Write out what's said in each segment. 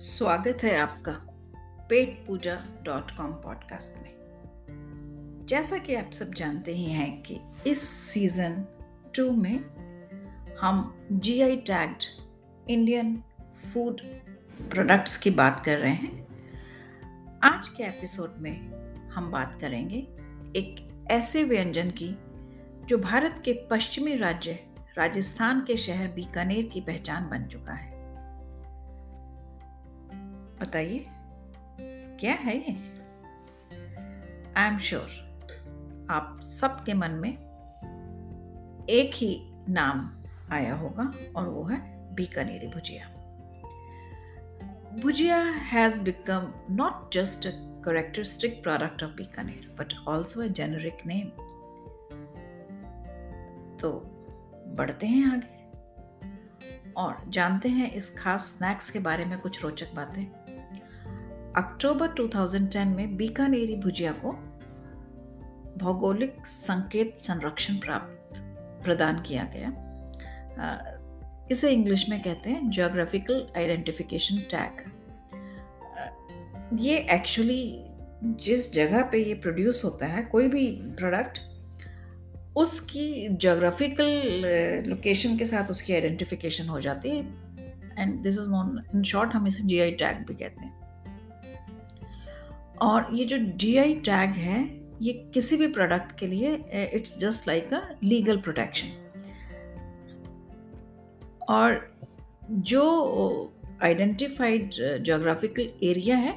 स्वागत है आपका Pet Puja dot com podcast में। जैसा कि आप सब जानते ही हैं कि इस सीज़न टू में हम G I tagged Indian food products की बात कर रहे हैं। आज के एपिसोड में हम बात करेंगे एक ऐसे व्यंजन की जो भारत के पश्चिमी राज्य, राजस्थान के शहर बीकानेर की पहचान बन चुका है। बताइए, क्या है ये? आई एम श्योर आप सबके मन में एक ही नाम आया होगा और वो है Bikaneri bhujia. Bhujia has become not just a characteristic product of Bikaner but also a generic name तो बढ़ते हैं आगे। और जानते हैं इस खास स्नैक्स के बारे में कुछ रोचक बातें। अक्टूबर 2010 में बीकानेरी भुजिया को भौगोलिक संकेत संरक्षण प्राप्त प्रदान किया गया। इसे इंग्लिश में कहते हैं जोग्राफिकल आइडेंटिफिकेशन टैग ये एक्चुअली जिस जगह पे ये प्रोड्यूस होता है, कोई भी प्रोडक्ट उसकी जोग्राफिकल लोकेशन के साथ उसकी आइडेंटिफिकेशन हो जाती है। And this is known in short हम इसे जीआई टैग भी कहते हैं। और ये जो जीआई टैग है, ये किसी भी प्रोडक्ट के लिए it's just like a legal protection और जो आइडेंटिफाइड जोग्राफिकल एरिया है,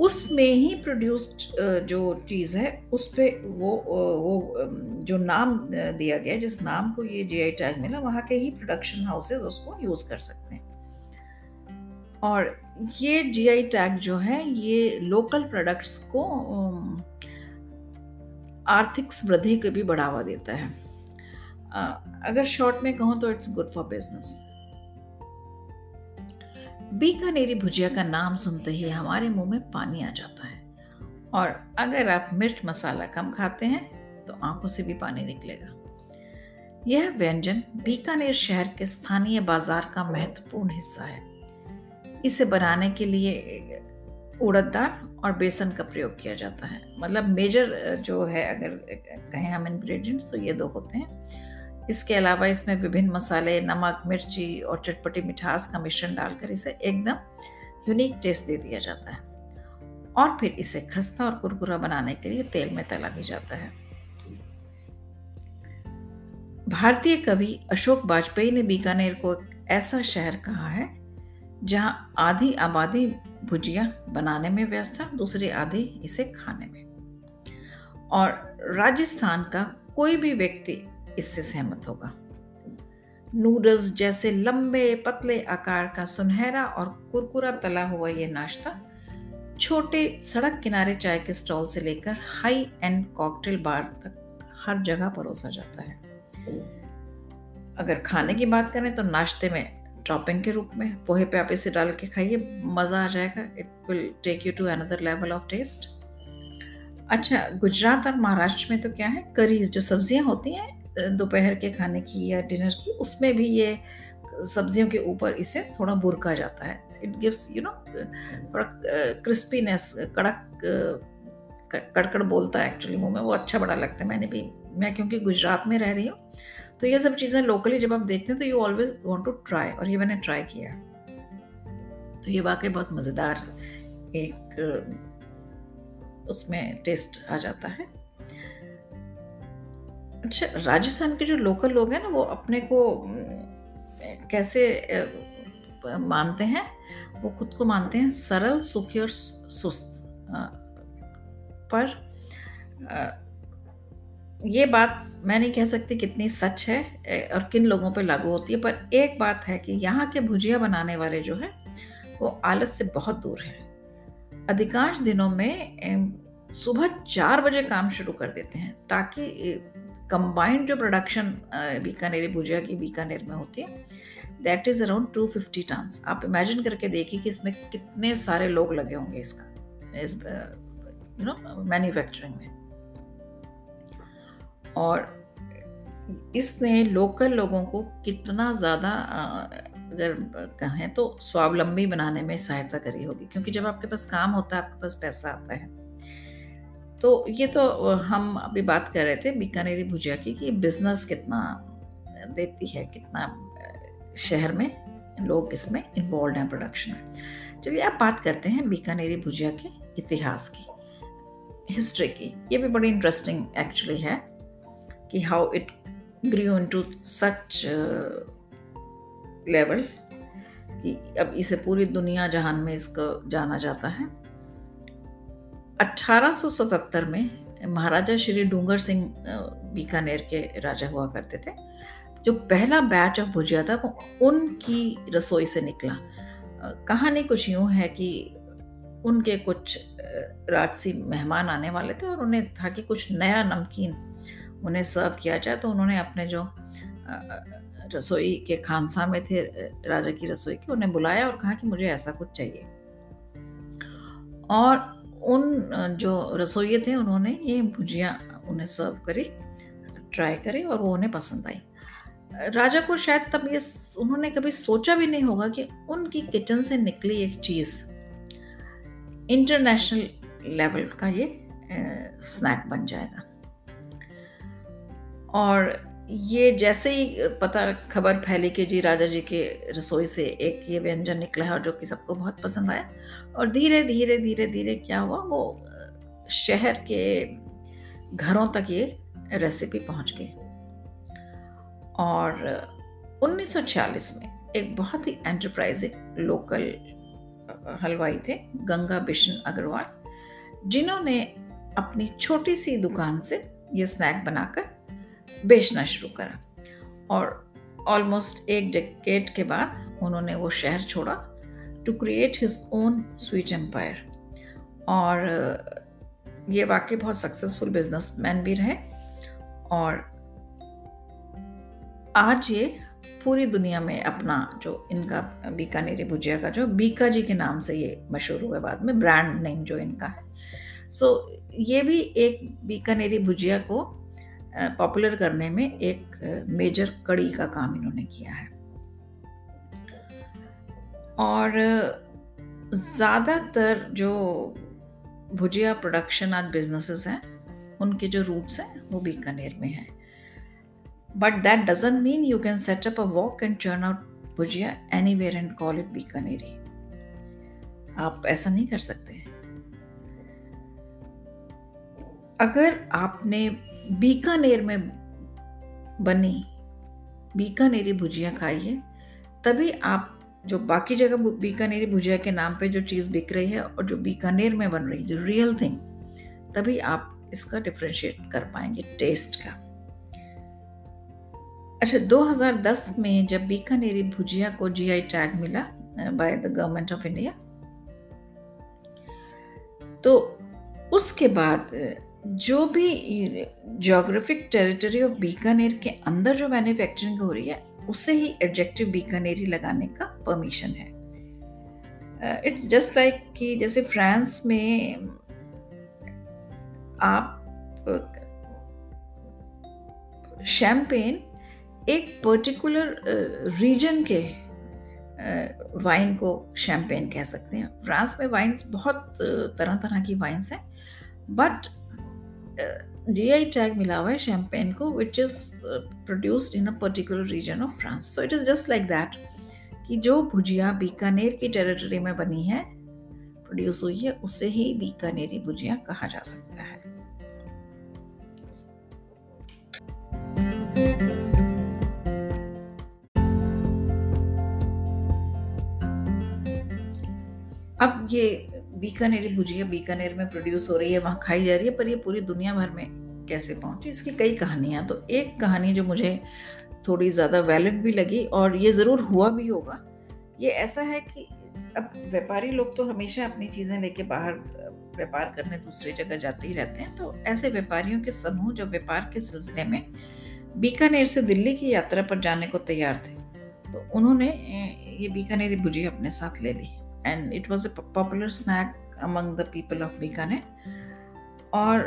उसमें ही प्रोड्यूस्ड जो चीज़ है, उस पर वो वो जो नाम दिया गया जिस नाम को ये जीआई टैग मिला, वहाँ के ही प्रोडक्शन हाउसेज उसको यूज़ कर सकते हैं। और ये जीआई टैग जो है, ये लोकल प्रोडक्ट्स को आर्थिक समृद्धि को भी बढ़ावा देता है। अगर शॉर्ट में कहूँ तो it's good for business Bikaneri bhujia का नाम सुनते ही हमारे मुँह में पानी आ जाता है। और अगर आप मिर्च मसाला कम खाते हैं तो आँखों से भी पानी निकलेगा। यह व्यंजन बीकानेर शहर के स्थानीय बाज़ार का महत्वपूर्ण हिस्सा है। इसे बनाने के लिए उड़द दाल और बेसन का प्रयोग किया जाता है। मतलब मेजर जो है अगर कहें हम इंग्रेडिएंट्स तो ये दो होते हैं। इसके अलावा इसमें विभिन्न मसाले, नमक, मिर्ची और चटपटी मिठास का मिश्रण डालकर इसे एकदम यूनिक टेस्ट दे दिया जाता है। और फिर इसे खस्ता और कुरकुरा बनाने के लिए तेल में तला भी जाता है। भारतीय कवि अशोक वाजपेयी ने बीकानेर को एक ऐसा शहर कहा है जहाँ आधी आबादी भुजिया बनाने में व्यस्त है दूसरी आधी इसे खाने में। और राजस्थान का कोई भी व्यक्ति इससे सहमत होगा। नूडल्स जैसे लंबे पतले आकार का सुनहरा और कुरकुरा तला हुआ यह नाश्ता, छोटे सड़क किनारे चाय के स्टॉल से लेकर हाई एंड कॉकटेल बार तक हर जगह परोसा जाता है। अगर खाने की बात करें तो नाश्ते में टॉपिंग के रूप में, पोहे पे आप इसे डाल के खाइए, मज़ा आ जाएगा। It will take you to another level of taste अच्छा गुजरात और महाराष्ट्र में तो क्या है करीज जो सब्ज़ियाँ होती हैं दोपहर के खाने की या डिनर की, उसमें भी ये सब्जियों के ऊपर इसे थोड़ा बुरका जाता है। इट गिव्स यू नो थोड़ा क्रिस्पीनेस कड़क कड़कड़ बोलता है एक्चुअली मुँह में, वो अच्छा बड़ा लगता है। मैंने भी, मैं क्योंकि गुजरात में रह रही हूँ तो ये सब चीज़ें लोकली जब आप देखते हैं तो you always want to try और ये मैंने ट्राई किया तो ये वाकई बहुत मज़ेदार एक उसमें टेस्ट आ जाता है। अच्छा राजस्थान के जो लोकल लोग हैं ना, वो अपने को कैसे मानते हैं? वो खुद को मानते हैं सरल, सुखी और सुस्त पर ये बात मैं नहीं कह सकती कितनी सच है और किन लोगों पर लागू होती है, पर एक बात है कि यहाँ के भुजिया बनाने वाले जो है, वो आलत से बहुत दूर है। अधिकांश दिनों में सुबह चार बजे काम शुरू कर देते हैं, ताकि कंबाइंड जो प्रोडक्शन बीकानेरी भुजिया की बीकानेर में होती है that is around two fifty tons आप इमेजिन करके देखिए कि इसमें कितने सारे लोग लगे होंगे इसका, इस यू नो मैन्युफैक्चरिंग में। और इसने लोकल लोगों को कितना ज़्यादा अगर कहें तो स्वावलंबी बनाने में सहायता करी होगी। क्योंकि जब आपके पास काम होता है, आपके पास पैसा आता है। तो ये तो हम अभी बात कर रहे थे बीकानेरी भुजिया की कि बिज़नेस कितना देती है, कितना शहर में लोग इसमें इन्वॉल्व हैं प्रोडक्शन में। चलिए आप बात करते हैं बीकानेरी भुजिया के इतिहास की हिस्ट्री की। ये भी बड़ी इंटरेस्टिंग एक्चुअली है। कि how it grew into such level कि अब इसे पूरी दुनिया जहान में इसको जाना जाता है। 1877 में महाराजा श्री डूंगर सिंह बीकानेर के राजा हुआ करते थे। जो पहला बैच ऑफ़ भुजिया था, वो उनकी रसोई से निकला। कहानी कुछ यूँ है कि उनके कुछ राजसी मेहमान आने वाले थे और उन्हें था कि कुछ नया नमकीन उन्हें सर्व किया जाए तो उन्होंने अपने जो रसोई के खानसा में थे, राजा की रसोई की, उन्हें बुलाया और कहा कि मुझे ऐसा कुछ चाहिए। और उन जो रसोई थे, उन्होंने ये भुजिया उन्हें सर्व करी ट्राई करी और वो उन्हें पसंद आई। राजा को शायद तब ये उन्होंने कभी सोचा भी नहीं होगा कि उनकी किचन से निकली एक चीज़ इंटरनेशनल लेवल का ये स्नैक बन जाएगा। और ये जैसे ही पता खबर फैली कि जी राजा जी के रसोई से एक ये व्यंजन निकला है और जो कि सबको बहुत पसंद आया, और धीरे धीरे धीरे धीरे क्या हुआ, वो शहर के घरों तक ये रेसिपी पहुँच गई। और 1946 में एक बहुत ही एंटरप्राइजिंग लोकल हलवाई थे, गंगा बिशन अग्रवाल, जिन्होंने अपनी छोटी सी दुकान से ये स्नैक बनाकर बेचना शुरू करा। और ऑलमोस्ट एक डेकेड के बाद उन्होंने वो शहर छोड़ा to create his own sweet empire और ये वाकई बहुत सक्सेसफुल बिजनेसमैन भी रहे। और आज ये पूरी दुनिया में अपना जो इनका बीकानेरी भुजिया का जो बीका जी के नाम से ये मशहूर हुआ बाद में ब्रांड नेम जो इनका है। सो so, ये भी एक बीकानेरी भुजिया को पॉपुलर करने में एक मेजर कड़ी का काम इन्होंने किया है। और ज़्यादातर जो भुजिया प्रोडक्शन आज बिजनेसेस हैं, उनके जो रूट्स हैं, वो बीकानेर में हैं। But that doesn't mean you can set up a wok and churn out bhujia anywhere and call it Bikaneri. आप ऐसा नहीं कर सकते। अगर आपने बीकानेर में बनी, बीकानेरी भुजिया खाइए। तभी आप जो बाकी जगह बीकानेरी भुजिया के नाम पे जो चीज़ बिक रही है और जो बीकानेर में बन रही है, जो रियल थिंग तभी आप इसका डिफ्रेंशिएट कर पाएँगे टेस्ट का। अच्छा 2010 में जब बीकानेरी भुजिया को जीआई टैग मिला by the government of India तो उसके बाद जो भी जोग्राफिक टेरिटरी ऑफ़ बीकानेर के अंदर जो मैन्युफैक्चरिंग हो रही है उसे ही एडजेक्टिव बीकानेरी लगाने का परमिशन है। इट्स जस्ट लाइक कि जैसे फ्रांस में आप शैम्पेन एक पर्टिकुलर रीजन uh, के वाइन uh, को शैम्पेन कह सकते हैं। फ्रांस में वाइन्स बहुत uh, तरह तरह की वाइन्स हैं बट जी आई टैग मिला हुआ है शैम्पेन को which is produced in a particular region of France so it is just like that कि जो भुजिया बीकानेर की टेरिटरी में बनी है प्रोड्यूस हुई है, उसे ही बीकानेरी भुजिया कहा जा सकता है। अब ये बीकानेरी भुजिया बीकानेर में प्रोड्यूस हो रही है, वहाँ खाई जा रही है, पर ये पूरी दुनिया भर में कैसे पहुँची? इसकी कई कहानियाँ तो एक कहानी जो मुझे थोड़ी ज़्यादा वैलिड भी लगी और ये ज़रूर हुआ भी होगा। ये ऐसा है कि अब व्यापारी लोग तो हमेशा अपनी चीज़ें लेके बाहर, व्यापार करने दूसरी जगह जाते ही रहते हैं। तो ऐसे व्यापारियों के समूह जब व्यापार के सिलसिले में बीकानेर से दिल्ली की यात्रा पर जाने को तैयार थे तो उन्होंने ये बीकानेरी भुजिया अपने साथ ले ली। And it was a popular snack among the people of Bikaner और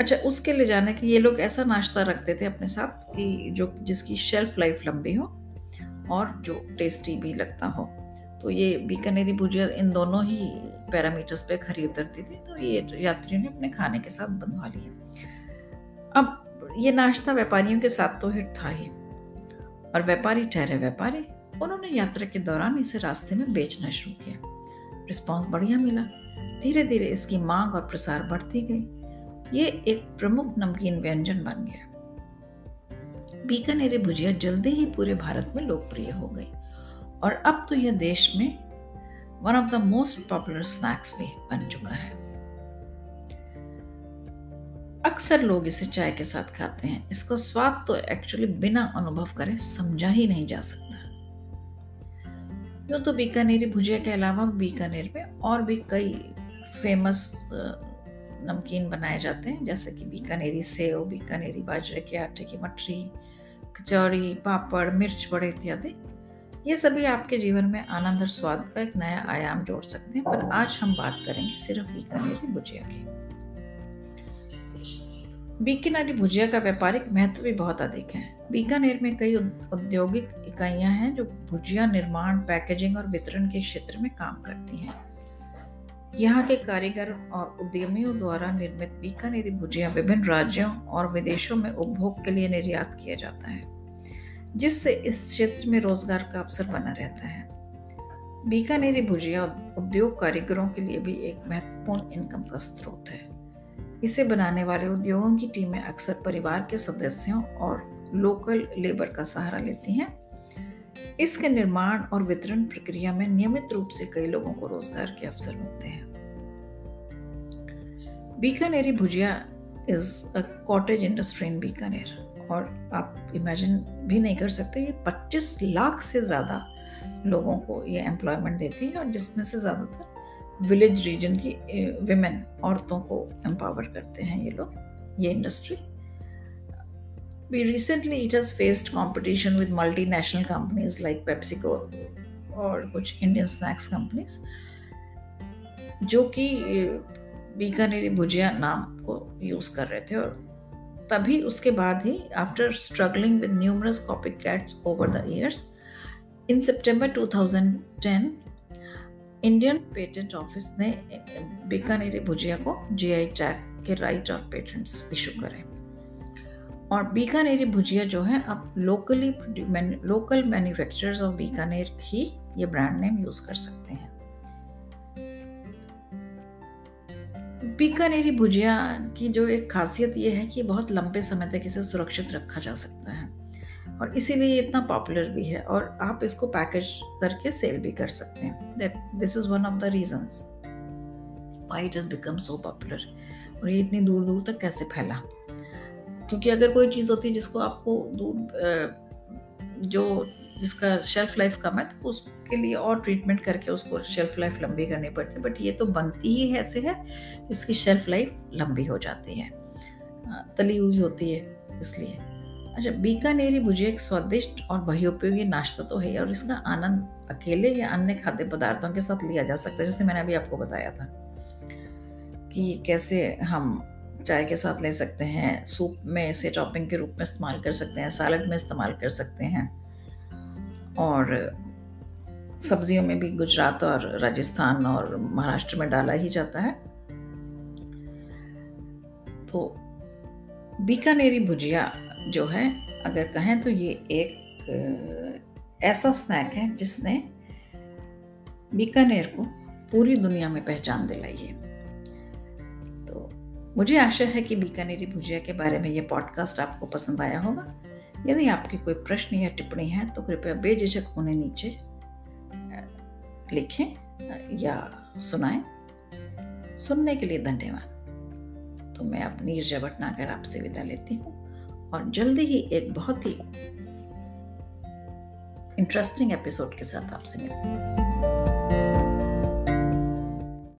अच्छा उसके ले जाने के, ये लोग ऐसा नाश्ता रखते थे अपने साथ कि जो, जिसकी शेल्फ लाइफ लंबी हो और जो टेस्टी भी लगता हो। तो ये बीकानेरी भुजिया इन दोनों ही पैरामीटर्स पे खरी उतरती थी तो ये यात्रियों ने अपने खाने के साथ बनवा लिया। अब ये नाश्ता व्यापारियों के साथ तो हिट था ही, और व्यापारी ठहरे, व्यापारी उन्होंने यात्रा के दौरान इसे रास्ते में बेचना शुरू किया। रिस्पॉन्स बढ़िया मिला। धीरे धीरे इसकी मांग और प्रसार बढ़ती गई। ये एक प्रमुख नमकीन व्यंजन बन गया। बीकानेरी भुजिया जल्दी ही पूरे भारत में लोकप्रिय हो गई। और अब तो यह देश में one of the most popular snacks भी बन चुका है। अक्सर लोग इसे चाय के साथ खाते हैं। इसका स्वाद तो एक्चुअली बिना अनुभव करे समझा ही नहीं जा सकता। यूँ तो बीकानेरी, भुजिया के अलावा बीकानेर में और भी कई फ़ेमस नमकीन बनाए जाते हैं, जैसे कि बीकानेरी सेव, बीकानेरी बाजरे के आटे की मठरी, कचौड़ी, पापड़, मिर्च, बड़े इत्यादि। ये सभी आपके जीवन में आनंद और स्वाद का एक नया आयाम जोड़ सकते हैं, पर आज हम बात करेंगे सिर्फ़ बीकानेरी भुजिया की। बीकानेरी भुजिया का व्यापारिक महत्व भी बहुत अधिक है। बीकानेर में कई औद्योगिक इकाइयाँ हैं जो भुजिया निर्माण, पैकेजिंग और वितरण के क्षेत्र में काम करती हैं। यहाँ के कारीगर और उद्यमियों द्वारा निर्मित बीकानेरी भुजिया विभिन्न राज्यों और विदेशों में उपभोग के लिए निर्यात किया जाता है, जिससे इस क्षेत्र में रोज़गार का अवसर बना रहता है। बीकानेरी भुजिया उद्योग कारीगरों के लिए भी एक महत्वपूर्ण इनकम का स्रोत है। इसे बनाने वाले उद्योगों की टीमें अक्सर परिवार के सदस्यों और लोकल लेबर का सहारा लेती हैं। इसके निर्माण और वितरण प्रक्रिया में नियमित रूप से कई लोगों को रोज़गार के अवसर मिलते हैं। Bikaneri bhujia is a cottage industry in Bikaner. और आप इमेजिन भी नहीं कर सकते, ये 25 लाख से ज़्यादा लोगों को ये एम्प्लॉयमेंट देती है और जिसमें से ज़्यादातर विलेज रीजन की विमेन औरतों को एम्पावर करते हैं ये लोग, ये industry recently it has faced competition with multinational companies like PepsiCo और कुछ इंडियन स्नैक्स कंपनीज़ जो कि बीकानेरी भुजिया नाम को यूज़ कर रहे थे और तभी उसके बाद ही after struggling with numerous copy cats over the years in September 2010 Indian patent office ने बीकानेरी भुजिया को जीआई टैग के राइट और पेटेंट्स इशू करे। और बीकानेरी भुजिया जो है, आप locally local manufacturers of Bikaner ही ये ब्रांड नेम यूज़ कर सकते हैं। बीकानेरी भुजिया की जो एक खासियत ये है कि बहुत लंबे समय तक इसे सुरक्षित रखा जा सकता है और इसीलिए ये इतना पॉपुलर भी है और आप इसको पैकेज करके सेल भी कर सकते हैं। That this is one of the reasons why it has become so popular और ये इतनी दूर दूर तक कैसे फैला? क्योंकि अगर कोई चीज़ होती है जिसको आपको दूर जो जिसका शेल्फ लाइफ कम है तो उसके लिए और ट्रीटमेंट करके उसको शेल्फ लाइफ लंबी करनी पड़ती है। बट ये तो बनती ही ऐसे है, इसकी शेल्फ लाइफ लंबी हो जाती है। तली हुई होती है, इसलिए। अच्छा बीकानेरी भुजिया एक स्वादिष्ट और बहुपयोगी नाश्ता तो है और इसका आनंद अकेले या अन्य खाद्य पदार्थों के साथ लिया जा सकता है, जैसे मैंने अभी आपको बताया था कि कैसे हम चाय के साथ ले सकते हैं, सूप में इसे चॉपिंग के रूप में इस्तेमाल कर सकते हैं, सैलड में इस्तेमाल कर सकते हैं। और सब्जियों में भी गुजरात और राजस्थान और महाराष्ट्र में डाला ही जाता है। तो बीकानेरी भुजिया जो है, अगर कहें तो ये एक ऐसा स्नैक है जिसने बीकानेर को पूरी दुनिया में पहचान दिलाई है। मुझे आशा है कि बीकानेरी भुजिया के बारे में ये पॉडकास्ट आपको पसंद आया होगा। यदि आपके कोई प्रश्न या टिप्पणी है तो कृपया बेझिझक उन्हें नीचे लिखें या सुनाएँ। सुनने के लिए धन्यवाद। तो मैं अपनी नीरजा भटनागर आपसे विदा लेती हूँ, और जल्दी ही एक बहुत ही इंटरेस्टिंग एपिसोड के साथ आपसे मिलती हूँ।